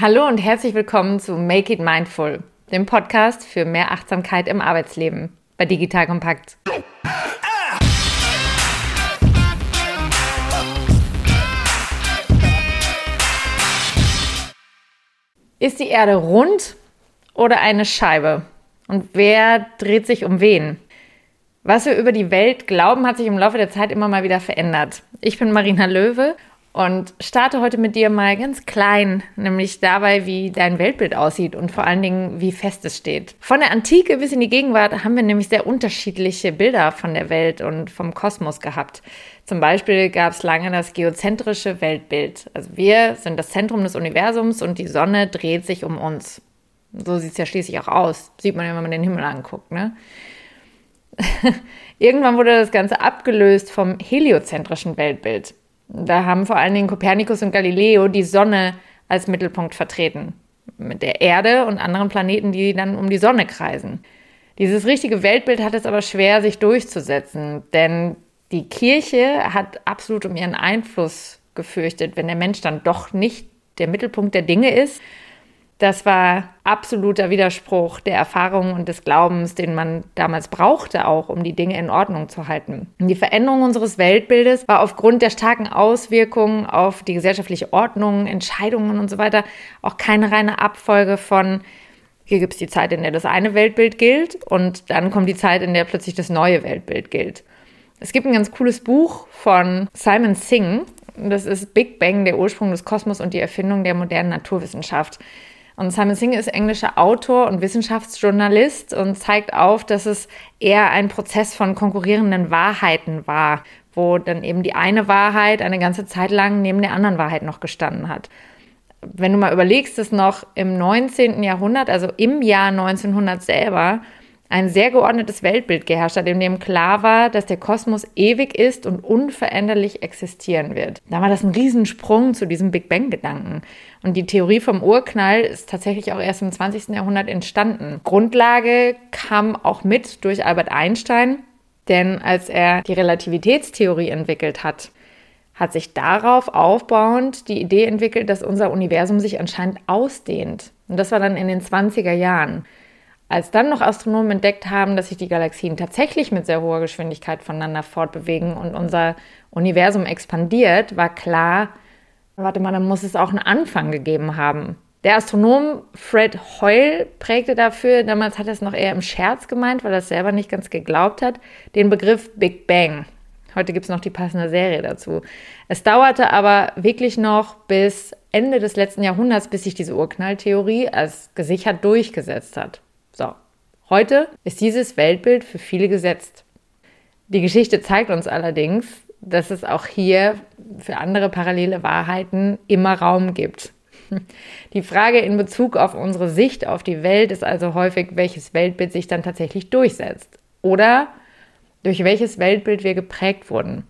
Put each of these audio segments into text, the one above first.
Hallo und herzlich willkommen zu Make It Mindful, dem Podcast für mehr Achtsamkeit im Arbeitsleben bei Digital Kompakt. Ist die Erde rund oder eine Scheibe? Und wer dreht sich um wen? Was wir über die Welt glauben, hat sich im Laufe der Zeit immer mal wieder verändert. Ich bin Marina Löwe und starte heute mit dir mal ganz klein, nämlich dabei, wie dein Weltbild aussieht und vor allen Dingen, wie fest es steht. Von der Antike bis in die Gegenwart haben wir nämlich sehr unterschiedliche Bilder von der Welt und vom Kosmos gehabt. Zum Beispiel gab es lange das geozentrische Weltbild. Also wir sind das Zentrum des Universums und die Sonne dreht sich um uns. So sieht es ja schließlich auch aus. Sieht man wenn man den Himmel anguckt. Ne? Irgendwann wurde das Ganze abgelöst vom heliozentrischen Weltbild. Da haben vor allen Dingen Kopernikus und Galileo die Sonne als Mittelpunkt vertreten. Mit der Erde und anderen Planeten, die dann um die Sonne kreisen. Dieses richtige Weltbild hat es aber schwer, sich durchzusetzen, denn die Kirche hat absolut um ihren Einfluss gefürchtet, wenn der Mensch dann doch nicht der Mittelpunkt der Dinge ist, das war absoluter Widerspruch der Erfahrung und des Glaubens, den man damals brauchte, auch um die Dinge in Ordnung zu halten. Die Veränderung unseres Weltbildes war aufgrund der starken Auswirkungen auf die gesellschaftliche Ordnung, Entscheidungen und so weiter auch keine reine Abfolge von hier gibt es die Zeit, in der das eine Weltbild gilt und dann kommt die Zeit, in der plötzlich das neue Weltbild gilt. Es gibt ein ganz cooles Buch von Simon Singh. Das ist Big Bang, der Ursprung des Kosmos und die Erfindung der modernen Naturwissenschaft. Und Simon Singh ist englischer Autor und Wissenschaftsjournalist und zeigt auf, dass es eher ein Prozess von konkurrierenden Wahrheiten war, wo dann eben die eine Wahrheit eine ganze Zeit lang neben der anderen Wahrheit noch gestanden hat. Wenn du mal überlegst, dass noch im 19. Jahrhundert, also im Jahr 1900 selber, ein sehr geordnetes Weltbild geherrscht hat, in dem klar war, dass der Kosmos ewig ist und unveränderlich existieren wird. Da war das ein Riesensprung zu diesem Big Bang-Gedanken. Und die Theorie vom Urknall ist tatsächlich auch erst im 20. Jahrhundert entstanden. Grundlage kam auch mit durch Albert Einstein, denn als er die Relativitätstheorie entwickelt hat, hat sich darauf aufbauend die Idee entwickelt, dass unser Universum sich anscheinend ausdehnt. Und das war dann in den 20er Jahren. Als dann noch Astronomen entdeckt haben, dass sich die Galaxien tatsächlich mit sehr hoher Geschwindigkeit voneinander fortbewegen und unser Universum expandiert, war klar, warte mal, dann muss es auch einen Anfang gegeben haben. Der Astronom Fred Hoyle prägte dafür, damals hat er es noch eher im Scherz gemeint, weil er es selber nicht ganz geglaubt hat, den Begriff Big Bang. Heute gibt es noch die passende Serie dazu. Es dauerte aber wirklich noch bis Ende des letzten Jahrhunderts, bis sich diese Urknalltheorie als gesichert durchgesetzt hat. So, heute ist dieses Weltbild für viele gesetzt. Die Geschichte zeigt uns allerdings, dass es auch hier für andere parallele Wahrheiten immer Raum gibt. Die Frage in Bezug auf unsere Sicht auf die Welt ist also häufig, welches Weltbild sich dann tatsächlich durchsetzt oder durch welches Weltbild wir geprägt wurden.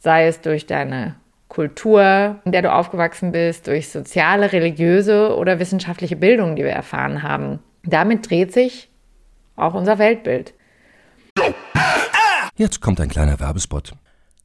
Sei es durch deine Kultur, in der du aufgewachsen bist, durch soziale, religiöse oder wissenschaftliche Bildung, die wir erfahren haben. Damit dreht sich auch unser Weltbild. Jetzt kommt ein kleiner Werbespot.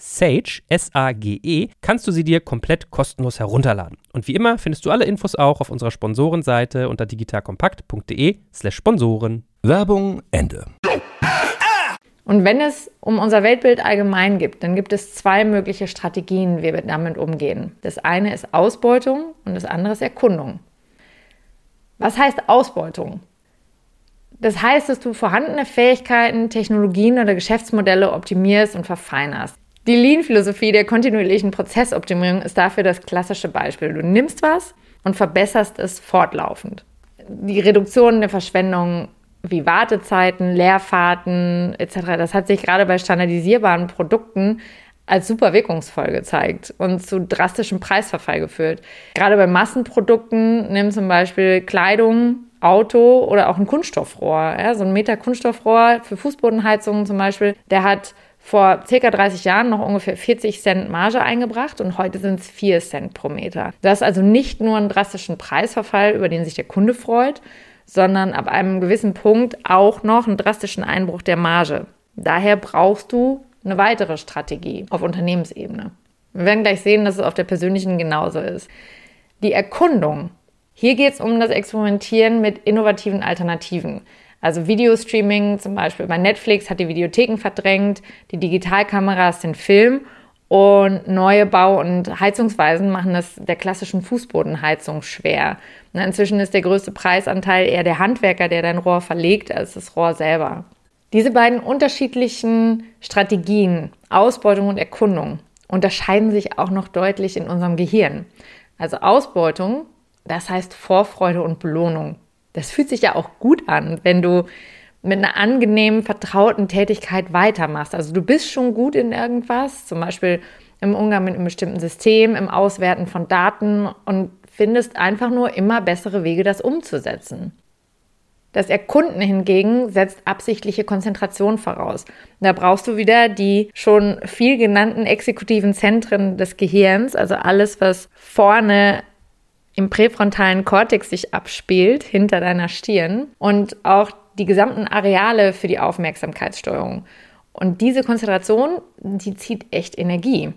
Sage, S-A-G-E, kannst du sie dir komplett kostenlos herunterladen. Und wie immer findest du alle Infos auch auf unserer Sponsorenseite unter digitalkompakt.de slash Sponsoren. Werbung Ende. Und wenn es um unser Weltbild allgemein geht, dann gibt es zwei mögliche Strategien, wie wir damit umgehen. Das eine ist Ausbeutung und das andere ist Erkundung. Was heißt Ausbeutung? Das heißt, dass du vorhandene Fähigkeiten, Technologien oder Geschäftsmodelle optimierst und verfeinerst. Die Lean-Philosophie der kontinuierlichen Prozessoptimierung ist dafür das klassische Beispiel. Du nimmst was und verbesserst es fortlaufend. Die Reduktion der Verschwendung wie Wartezeiten, Leerfahrten etc., das hat sich gerade bei standardisierbaren Produkten als super wirkungsvoll gezeigt und zu drastischem Preisverfall geführt. Gerade bei Massenprodukten, nimm zum Beispiel Kleidung, Auto oder auch ein Kunststoffrohr. Ja, so ein Meter Kunststoffrohr für Fußbodenheizungen zum Beispiel, der hat vor circa 30 Jahren noch ungefähr 40 Cent Marge eingebracht und heute sind es 4 Cent pro Meter. Das ist also nicht nur einen drastischen Preisverfall, über den sich der Kunde freut, sondern ab einem gewissen Punkt auch noch einen drastischen Einbruch der Marge. Daher brauchst du eine weitere Strategie auf Unternehmensebene. Wir werden gleich sehen, dass es auf der persönlichen genauso ist. Die Erkundung. Hier geht es um das Experimentieren mit innovativen Alternativen. Also Videostreaming zum Beispiel bei Netflix hat die Videotheken verdrängt, die Digitalkameras den Film und neue Bau- und Heizungsweisen machen es der klassischen Fußbodenheizung schwer. Und inzwischen ist der größte Preisanteil eher der Handwerker, der dein Rohr verlegt, als das Rohr selber. Diese beiden unterschiedlichen Strategien, Ausbeutung und Erkundung, unterscheiden sich auch noch deutlich in unserem Gehirn. Also Ausbeutung, das heißt Vorfreude und Belohnung. Das fühlt sich ja auch gut an, wenn du mit einer angenehmen, vertrauten Tätigkeit weitermachst. Also du bist schon gut in irgendwas, zum Beispiel im Umgang mit einem bestimmten System, im Auswerten von Daten und findest einfach nur immer bessere Wege, das umzusetzen. Das Erkunden hingegen setzt absichtliche Konzentration voraus. Da brauchst du wieder die schon viel genannten exekutiven Zentren des Gehirns, also alles, was vorne im präfrontalen Kortex sich abspielt, hinter deiner Stirn und auch die gesamten Areale für die Aufmerksamkeitssteuerung. Und diese Konzentration, die zieht echt Energie.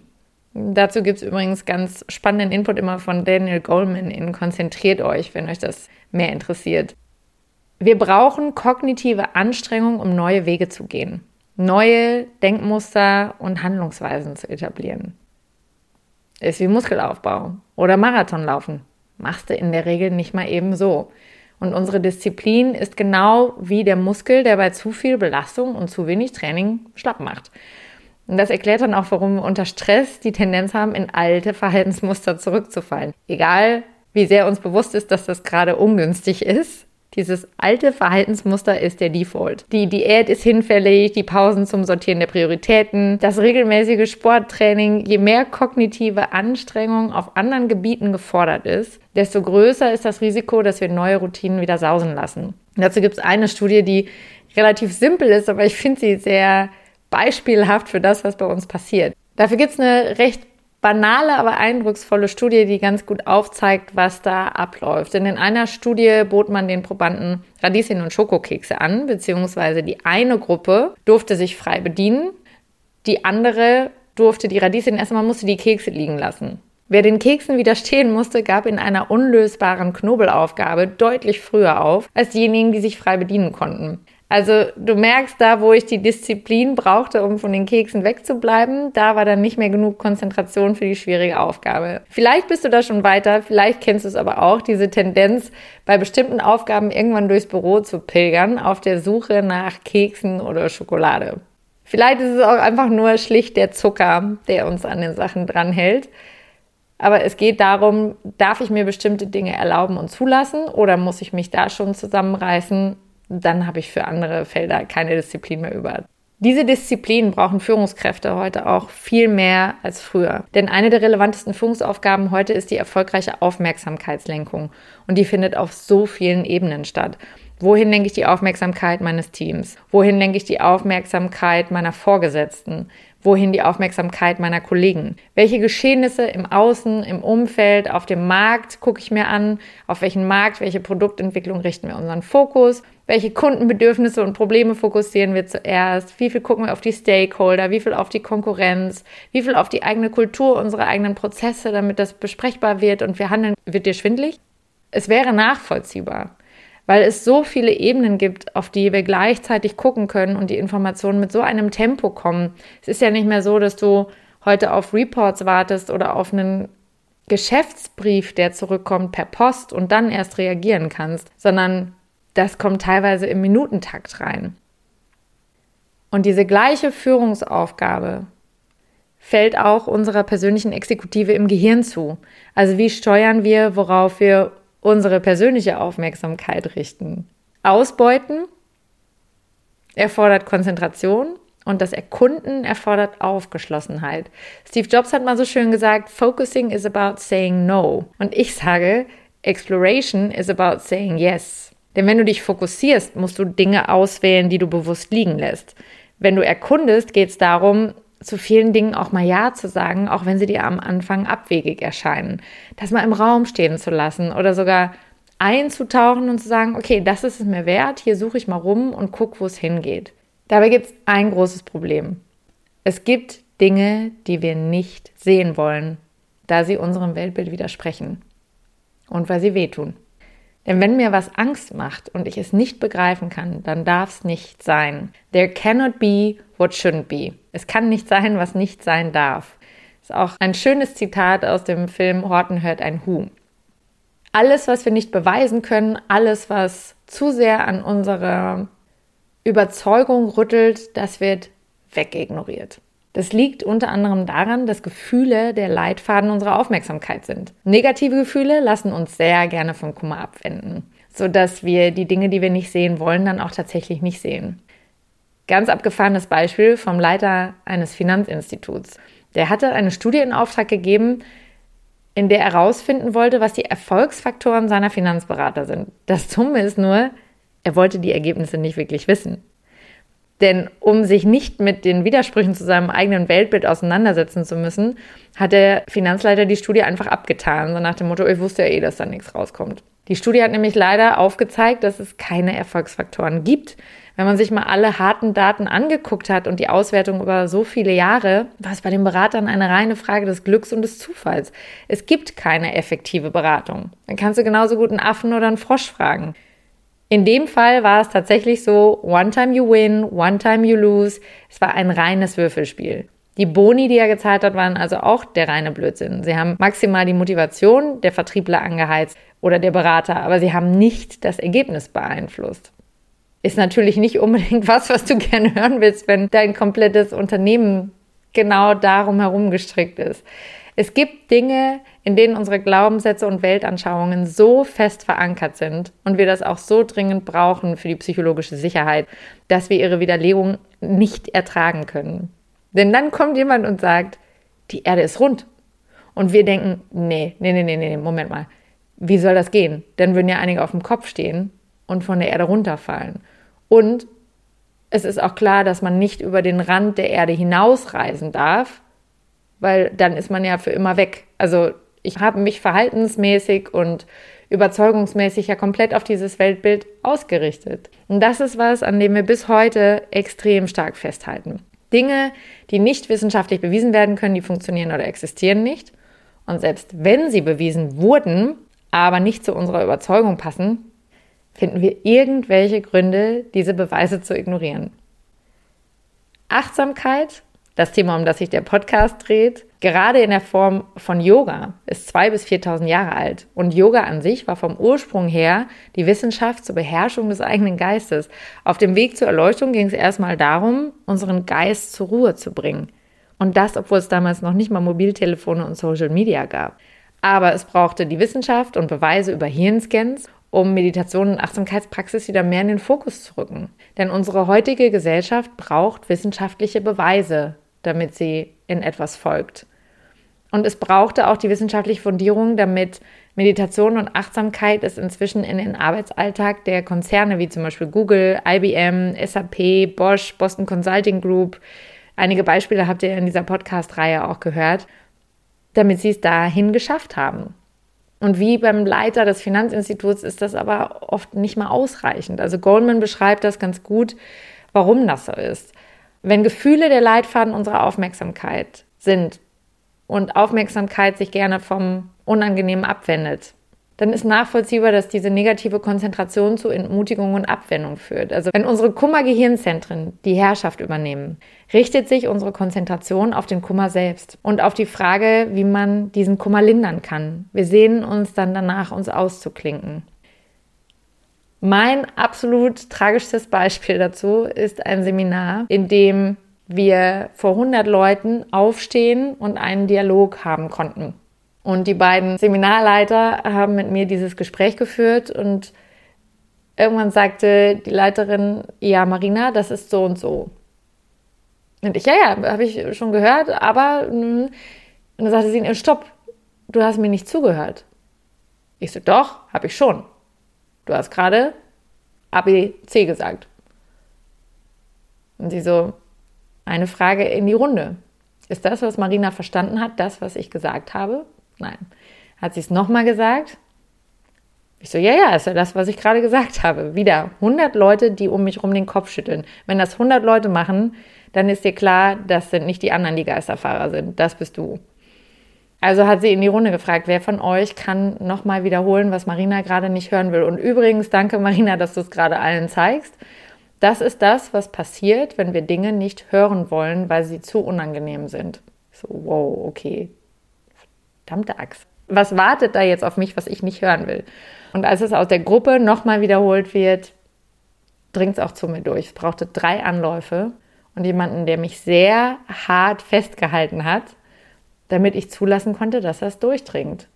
Dazu gibt es übrigens ganz spannenden Input immer von Daniel Goleman in Konzentriert euch, wenn euch das mehr interessiert. Wir brauchen kognitive Anstrengung, um neue Wege zu gehen, neue Denkmuster und Handlungsweisen zu etablieren. Ist wie Muskelaufbau oder Marathonlaufen. Machst du in der Regel nicht mal eben so. Und unsere Disziplin ist genau wie der Muskel, der bei zu viel Belastung und zu wenig Training schlapp macht. Und das erklärt dann auch, warum wir unter Stress die Tendenz haben, in alte Verhaltensmuster zurückzufallen. Egal, wie sehr uns bewusst ist, dass das gerade ungünstig ist, dieses alte Verhaltensmuster ist der Default. Die Diät ist hinfällig, die Pausen zum Sortieren der Prioritäten, das regelmäßige Sporttraining. Je mehr kognitive Anstrengung auf anderen Gebieten gefordert ist, desto größer ist das Risiko, dass wir neue Routinen wieder sausen lassen. Dazu gibt es eine Studie, die relativ simpel ist, aber ich finde sie sehr beispielhaft für das, was bei uns passiert. Dafür gibt es eine recht banale, aber eindrucksvolle Studie, die ganz gut aufzeigt, was da abläuft. Denn in einer Studie bot man den Probanden Radieschen und Schokokekse an, beziehungsweise die eine Gruppe durfte sich frei bedienen, die andere durfte die Radieschen essen, man musste die Kekse liegen lassen. Wer den Keksen widerstehen musste, gab in einer unlösbaren Knobelaufgabe deutlich früher auf als diejenigen, die sich frei bedienen konnten. Also du merkst, da wo ich die Disziplin brauchte, um von den Keksen wegzubleiben, da war dann nicht mehr genug Konzentration für die schwierige Aufgabe. Vielleicht bist du da schon weiter, vielleicht kennst du es aber auch, diese Tendenz, bei bestimmten Aufgaben irgendwann durchs Büro zu pilgern, auf der Suche nach Keksen oder Schokolade. Vielleicht ist es auch einfach nur schlicht der Zucker, der uns an den Sachen dranhält. Aber es geht darum, darf ich mir bestimmte Dinge erlauben und zulassen oder muss ich mich da schon zusammenreißen dann habe ich für andere Felder keine Disziplin mehr über. Diese Disziplinen brauchen Führungskräfte heute auch viel mehr als früher. Denn eine der relevantesten Führungsaufgaben heute ist die erfolgreiche Aufmerksamkeitslenkung. Und die findet auf so vielen Ebenen statt. Wohin lenke ich die Aufmerksamkeit meines Teams? Wohin lenke ich die Aufmerksamkeit meiner Vorgesetzten? Wohin die Aufmerksamkeit meiner Kollegen? Welche Geschehnisse im Außen, im Umfeld, auf dem Markt gucke ich mir an? Auf welchen Markt, welche Produktentwicklung richten wir unseren Fokus? Welche Kundenbedürfnisse und Probleme fokussieren wir zuerst? Wie viel gucken wir auf die Stakeholder? Wie viel auf die Konkurrenz? Wie viel auf die eigene Kultur, unsere eigenen Prozesse, damit das besprechbar wird und wir handeln? Wird dir schwindlig? Es wäre nachvollziehbar. weil es so viele Ebenen gibt, auf die wir gleichzeitig gucken können und die Informationen mit so einem Tempo kommen. Es ist ja nicht mehr so, dass du heute auf Reports wartest oder auf einen Geschäftsbrief, der zurückkommt per Post und dann erst reagieren kannst, sondern das kommt teilweise im Minutentakt rein. Und diese gleiche Führungsaufgabe fällt auch unserer persönlichen Exekutive im Gehirn zu. Also wie steuern wir, worauf wir unsere persönliche Aufmerksamkeit richten. Ausbeuten erfordert Konzentration und das Erkunden erfordert Aufgeschlossenheit. Steve Jobs hat mal so schön gesagt, Focusing is about saying no. Und ich sage, Exploration is about saying yes. Denn wenn du dich fokussierst, musst du Dinge auswählen, die du bewusst liegen lässt. Wenn du erkundest, geht es darum, zu vielen Dingen auch mal Ja zu sagen, auch wenn sie dir am Anfang abwegig erscheinen. Das mal im Raum stehen zu lassen oder sogar einzutauchen und zu sagen, okay, das ist es mir wert, hier suche ich mal rum und gucke, wo es hingeht. Dabei gibt es ein großes Problem. Es gibt Dinge, die wir nicht sehen wollen, da sie unserem Weltbild widersprechen und weil sie wehtun. Denn wenn mir was Angst macht und ich es nicht begreifen kann, dann darf es nicht sein. There cannot be what shouldn't be. Es kann nicht sein, was nicht sein darf. Ist auch ein schönes Zitat aus dem Film Horton hört ein Hu. Alles, was wir nicht beweisen können, alles, was zu sehr an unserer Überzeugung rüttelt, das wird wegignoriert. Das liegt unter anderem daran, dass Gefühle der Leitfaden unserer Aufmerksamkeit sind. Negative Gefühle lassen uns sehr gerne vom Kummer abwenden, sodass wir die Dinge, die wir nicht sehen wollen, dann auch tatsächlich nicht sehen. Ganz abgefahrenes Beispiel vom Leiter eines Finanzinstituts. Der hatte eine Studie in Auftrag gegeben, in der er herausfinden wollte, was die Erfolgsfaktoren seiner Finanzberater sind. Das Dumme ist nur, er wollte die Ergebnisse nicht wirklich wissen. Denn um sich nicht mit den Widersprüchen zu seinem eigenen Weltbild auseinandersetzen zu müssen, hat der Finanzleiter die Studie einfach abgetan, so nach dem Motto, ich wusste ja eh, dass da nichts rauskommt. Die Studie hat nämlich leider aufgezeigt, dass es keine Erfolgsfaktoren gibt. Wenn man sich mal alle harten Daten angeguckt hat und die Auswertung über so viele Jahre, war es bei den Beratern eine reine Frage des Glücks und des Zufalls. Es gibt keine effektive Beratung. Dann kannst du genauso gut einen Affen oder einen Frosch fragen. In dem Fall war es tatsächlich so, one time you win, one time you lose. Es war ein reines Würfelspiel. Die Boni, die er gezahlt hat, waren also auch der reine Blödsinn. Sie haben maximal die Motivation der Vertriebler angeheizt oder der Berater, aber sie haben nicht das Ergebnis beeinflusst. Ist natürlich nicht unbedingt was, was du gerne hören willst, wenn dein komplettes Unternehmen genau darum herum gestrickt ist. Es gibt Dinge, in denen unsere Glaubenssätze und Weltanschauungen so fest verankert sind und wir das auch so dringend brauchen für die psychologische Sicherheit, dass wir ihre Widerlegung nicht ertragen können. Denn dann kommt jemand und sagt, die Erde ist rund. Und wir denken, nee, nee, nee, nee, nee, Moment mal. Wie soll das gehen? Dann würden ja einige auf dem Kopf stehen und von der Erde runterfallen. Und es ist auch klar, dass man nicht über den Rand der Erde hinausreisen darf, weil dann ist man ja für immer weg. Also ich habe mich verhaltensmäßig und überzeugungsmäßig ja komplett auf dieses Weltbild ausgerichtet. Und das ist was, an dem wir bis heute extrem stark festhalten. Dinge, die nicht wissenschaftlich bewiesen werden können, die funktionieren oder existieren nicht. Und selbst wenn sie bewiesen wurden, aber nicht zu unserer Überzeugung passen, finden wir irgendwelche Gründe, diese Beweise zu ignorieren. Achtsamkeit das Thema, um das sich der Podcast dreht, gerade in der Form von Yoga, ist 2.000 bis 4.000 Jahre alt. Und Yoga an sich war vom Ursprung her die Wissenschaft zur Beherrschung des eigenen Geistes. Auf dem Weg zur Erleuchtung ging es erstmal darum, unseren Geist zur Ruhe zu bringen. Und das, obwohl es damals noch nicht mal Mobiltelefone und Social Media gab. Aber es brauchte die Wissenschaft und Beweise über Hirnscans um Meditation und Achtsamkeitspraxis wieder mehr in den Fokus zu rücken. Denn unsere heutige Gesellschaft braucht wissenschaftliche Beweise damit sie in etwas folgt. Und es brauchte auch die wissenschaftliche Fundierung, damit Meditation und Achtsamkeit es inzwischen in den Arbeitsalltag der Konzerne wie zum Beispiel Google, IBM, SAP, Bosch, Boston Consulting Group, einige Beispiele habt ihr in dieser Podcast-Reihe auch gehört, damit sie es dahin geschafft haben. Und wie beim Leiter des Finanzinstituts ist das aber oft nicht mal ausreichend. Also Goldman beschreibt das ganz gut, warum das so ist. Wenn Gefühle der Leitfaden unserer Aufmerksamkeit sind und Aufmerksamkeit sich gerne vom Unangenehmen abwendet, dann ist nachvollziehbar, dass diese negative Konzentration zu Entmutigung und Abwendung führt. Also wenn unsere Kummergehirnzentren die Herrschaft übernehmen, richtet sich unsere Konzentration auf den Kummer selbst und auf die Frage, wie man diesen Kummer lindern kann. Wir sehnen uns dann danach, uns auszuklinken. Mein absolut tragischstes Beispiel dazu ist ein Seminar, in dem wir vor 100 Leuten aufstehen und einen Dialog haben konnten. Und die beiden Seminarleiter haben mit mir dieses Gespräch geführt und irgendwann sagte die Leiterin, ja, Marina, das ist so und so. Und ich, ja, ja, habe ich schon gehört, aber und dann sagte sie, stopp, du hast mir nicht zugehört. Ich so, doch, habe ich schon. Du hast gerade ABC gesagt. Und sie so, eine Frage in die Runde. Ist das, was Marina verstanden hat, das, was ich gesagt habe? Nein. Hat sie es nochmal gesagt? Ich so, ja, ja, ist ja das, was ich gerade gesagt habe. Wieder 100 Leute, die um mich rum den Kopf schütteln. Wenn das 100 Leute machen, dann ist dir klar, das sind nicht die anderen, die Geisterfahrer sind. Das bist du. Also hat sie in die Runde gefragt, wer von euch kann nochmal wiederholen, was Marina gerade nicht hören will. Und übrigens, danke Marina, dass du es gerade allen zeigst. Das ist das, was passiert, wenn wir Dinge nicht hören wollen, weil sie zu unangenehm sind. So, wow, okay. Verdammte Axt. Was wartet da jetzt auf mich, was ich nicht hören will? Und als es aus der Gruppe nochmal wiederholt wird, dringt es auch zu mir durch. Es brauchte drei Anläufe und jemanden, der mich sehr hart festgehalten hat, damit ich zulassen konnte, dass das durchdringt.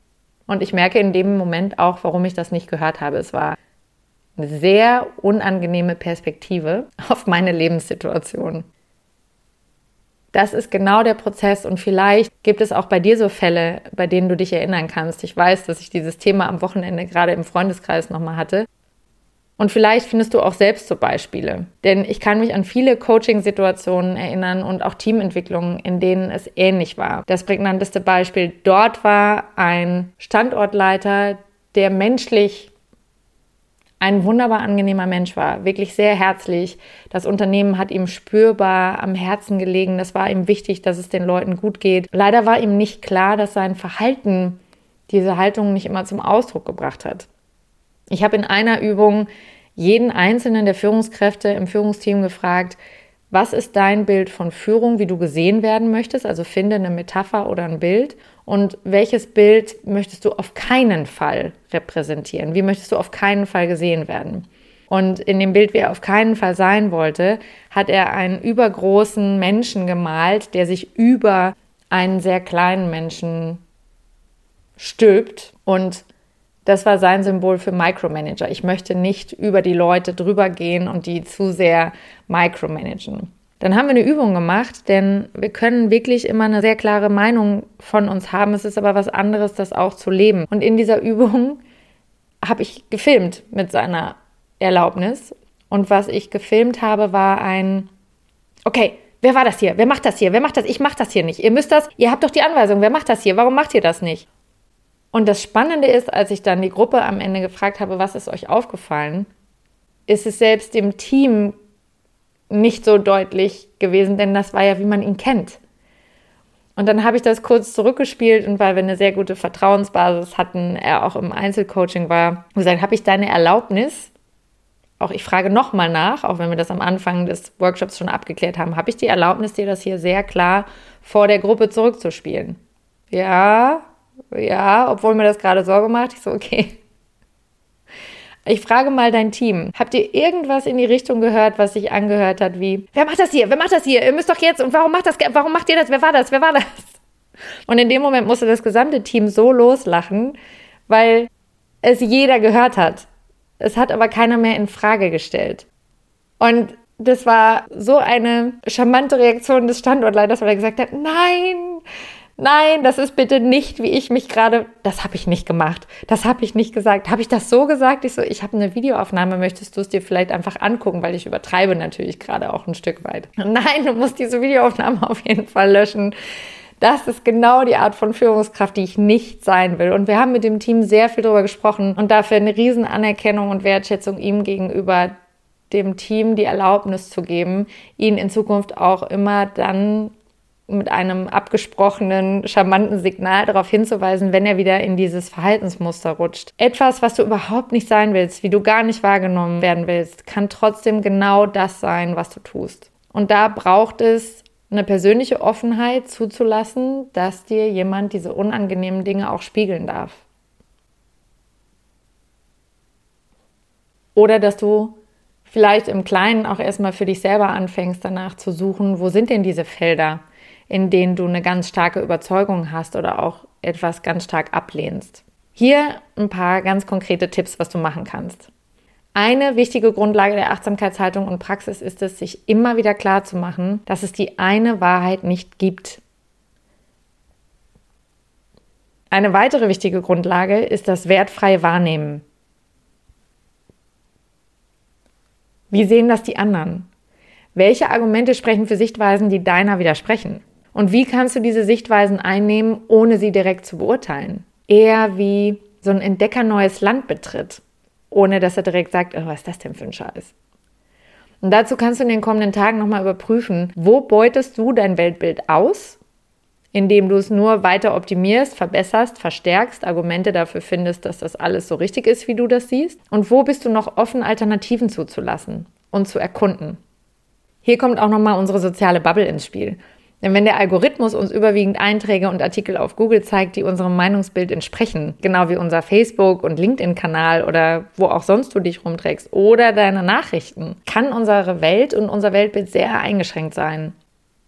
Und ich merke in dem Moment auch, warum ich das nicht gehört habe. Es war eine sehr unangenehme Perspektive auf meine Lebenssituation. Das ist genau der Prozess und vielleicht gibt es auch bei dir so Fälle, bei denen du dich erinnern kannst. Ich weiß, dass ich dieses Thema am Wochenende gerade im Freundeskreis nochmal hatte. Und vielleicht findest du auch selbst so Beispiele. Denn ich kann mich an viele Coaching-Situationen erinnern und auch Teamentwicklungen, in denen es ähnlich war. Das prägnanteste Beispiel dort war ein Standortleiter, der menschlich ein wunderbar angenehmer Mensch war, wirklich sehr herzlich. Das Unternehmen hat ihm spürbar am Herzen gelegen. Das war ihm wichtig, dass es den Leuten gut geht. Leider war ihm nicht klar, dass sein Verhalten diese Haltung nicht immer zum Ausdruck gebracht hat. Ich habe in einer Übung jeden einzelnen der Führungskräfte im Führungsteam gefragt, was ist dein Bild von Führung, wie du gesehen werden möchtest? Also finde eine Metapher oder ein Bild. Und welches Bild möchtest du auf keinen Fall repräsentieren? Wie möchtest du auf keinen Fall gesehen werden? Und in dem Bild, wie er auf keinen Fall sein wollte, hat er einen übergroßen Menschen gemalt, der sich über einen sehr kleinen Menschen stülpt. Und das war sein Symbol für Micromanager. Ich möchte nicht über die Leute drüber gehen und die zu sehr micromanagen. Dann haben wir eine Übung gemacht, denn wir können wirklich immer eine sehr klare Meinung von uns haben. Es ist aber was anderes, das auch zu leben. Und in dieser Übung habe ich gefilmt mit seiner Erlaubnis. Und was ich gefilmt habe, war ein, okay, wer war das hier? Wer macht das hier? Wer macht das? Ich mache das hier nicht. Ihr müsst das, ihr habt doch die Anweisung. Wer macht das hier? Warum macht ihr das nicht? Und das Spannende ist, als ich dann die Gruppe am Ende gefragt habe, was ist euch aufgefallen, ist es selbst dem Team nicht so deutlich gewesen, denn das war ja, wie man ihn kennt. Und dann habe ich das kurz zurückgespielt und weil wir eine sehr gute Vertrauensbasis hatten, er auch im Einzelcoaching war, gesagt, habe ich deine Erlaubnis, auch ich frage nochmal nach, auch wenn wir das am Anfang des Workshops schon abgeklärt haben, habe ich die Erlaubnis, dir das hier sehr klar vor der Gruppe zurückzuspielen? Ja, ja, obwohl mir das gerade Sorge macht. Ich so, okay, ich frage mal dein Team. Habt ihr irgendwas in die Richtung gehört, was sich angehört hat wie, wer macht das hier? Wer macht das hier? Ihr müsst doch jetzt und warum macht das? Warum macht ihr das? Wer war das? Wer war das? Und in dem Moment musste das gesamte Team so loslachen, weil es jeder gehört hat. Es hat aber keiner mehr in Frage gestellt. Und das war so eine charmante Reaktion des Standortleiters, weil er gesagt hat, nein, Nein, das ist bitte nicht, wie ich mich gerade. Das habe ich nicht gemacht. Das habe ich nicht gesagt. Habe ich das so gesagt? Ich so, ich habe eine Videoaufnahme. Möchtest du es dir vielleicht einfach angucken, weil ich übertreibe natürlich gerade auch ein Stück weit. Nein, du musst diese Videoaufnahme auf jeden Fall löschen. Das ist genau die Art von Führungskraft, die ich nicht sein will. Und wir haben mit dem Team sehr viel darüber gesprochen und dafür eine riesen Anerkennung und Wertschätzung ihm gegenüber dem Team die Erlaubnis zu geben, ihn in Zukunft auch immer dann mit einem abgesprochenen, charmanten Signal darauf hinzuweisen, wenn er wieder in dieses Verhaltensmuster rutscht. Etwas, was du überhaupt nicht sein willst, wie du gar nicht wahrgenommen werden willst, kann trotzdem genau das sein, was du tust. Und da braucht es eine persönliche Offenheit zuzulassen, dass dir jemand diese unangenehmen Dinge auch spiegeln darf. Oder dass du vielleicht im Kleinen auch erstmal für dich selber anfängst, danach zu suchen, wo sind denn diese Felder, in denen du eine ganz starke Überzeugung hast oder auch etwas ganz stark ablehnst. Hier ein paar ganz konkrete Tipps, was du machen kannst. Eine wichtige Grundlage der Achtsamkeitshaltung und Praxis ist es, sich immer wieder klar zu machen, dass es die eine Wahrheit nicht gibt. Eine weitere wichtige Grundlage ist das wertfreie Wahrnehmen. Wie sehen das die anderen? Welche Argumente sprechen für Sichtweisen, die deiner widersprechen? Und wie kannst du diese Sichtweisen einnehmen, ohne sie direkt zu beurteilen? Eher wie so ein Entdecker neues Land betritt, ohne dass er direkt sagt, oh, was ist das denn für ein Scheiß? Und dazu kannst du in den kommenden Tagen nochmal überprüfen, wo beutest du dein Weltbild aus, indem du es nur weiter optimierst, verbesserst, verstärkst, Argumente dafür findest, dass das alles so richtig ist, wie du das siehst, und wo bist du noch offen, Alternativen zuzulassen und zu erkunden. Hier kommt auch nochmal unsere soziale Bubble ins Spiel. Denn wenn der Algorithmus uns überwiegend Einträge und Artikel auf Google zeigt, die unserem Meinungsbild entsprechen, genau wie unser Facebook- und LinkedIn-Kanal oder wo auch sonst du dich rumträgst oder deine Nachrichten, kann unsere Welt und unser Weltbild sehr eingeschränkt sein.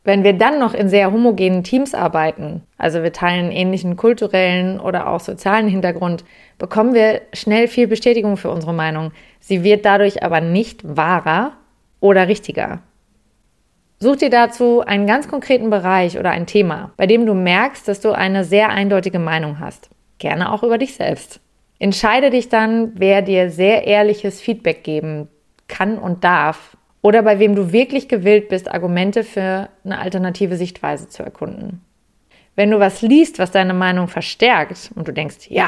Wenn wir dann noch in sehr homogenen Teams arbeiten, also wir teilen ähnlichen kulturellen oder auch sozialen Hintergrund, bekommen wir schnell viel Bestätigung für unsere Meinung. Sie wird dadurch aber nicht wahrer oder richtiger. Such dir dazu einen ganz konkreten Bereich oder ein Thema, bei dem du merkst, dass du eine sehr eindeutige Meinung hast. Gerne auch über dich selbst. Entscheide dich dann, wer dir sehr ehrliches Feedback geben kann und darf oder bei wem du wirklich gewillt bist, Argumente für eine alternative Sichtweise zu erkunden. Wenn du was liest, was deine Meinung verstärkt und du denkst, ja,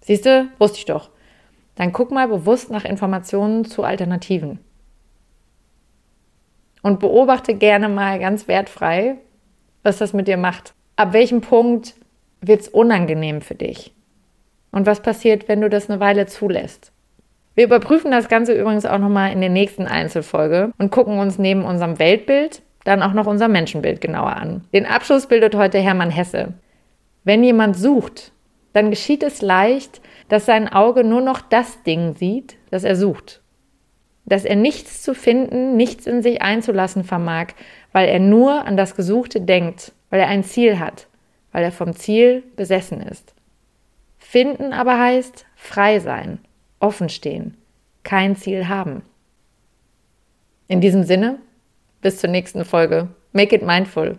siehst du, wusste ich doch, dann guck mal bewusst nach Informationen zu Alternativen. Und beobachte gerne mal ganz wertfrei, was das mit dir macht. Ab welchem Punkt wird es unangenehm für dich? Und was passiert, wenn du das eine Weile zulässt? Wir überprüfen das Ganze übrigens auch nochmal in der nächsten Einzelfolge und gucken uns neben unserem Weltbild dann auch noch unser Menschenbild genauer an. Den Abschluss bildet heute Hermann Hesse. Wenn jemand sucht, dann geschieht es leicht, dass sein Auge nur noch das Ding sieht, das er sucht dass er nichts zu finden, nichts in sich einzulassen vermag, weil er nur an das Gesuchte denkt, weil er ein Ziel hat, weil er vom Ziel besessen ist. Finden aber heißt frei sein, offen stehen, kein Ziel haben. In diesem Sinne, bis zur nächsten Folge. Make it mindful.